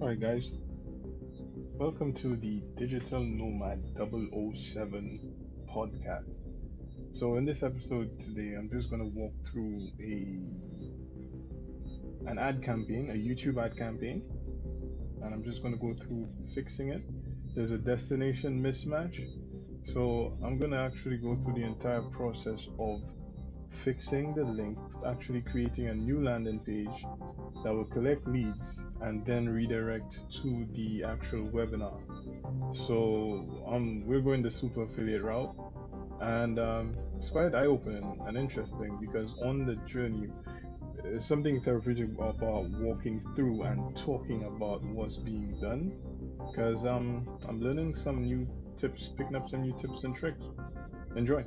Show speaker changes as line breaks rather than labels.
Alright, guys, welcome to the Digital Nomad 007 podcast. So, in this episode today, I'm just going to walk through a an ad campaign, a YouTube ad campaign, and I'm just going to go through fixing it. There's a destination mismatch, so I'm going to actually go through the entire process of fixing the link, actually creating a new landing page that will collect leads and then redirect to the actual webinar. So um, we're going the super affiliate route, and um, it's quite eye-opening and interesting because on the journey, there's something therapeutic about walking through and talking about what's being done. Because um, I'm learning some new tips, picking up some new tips and tricks. Enjoy.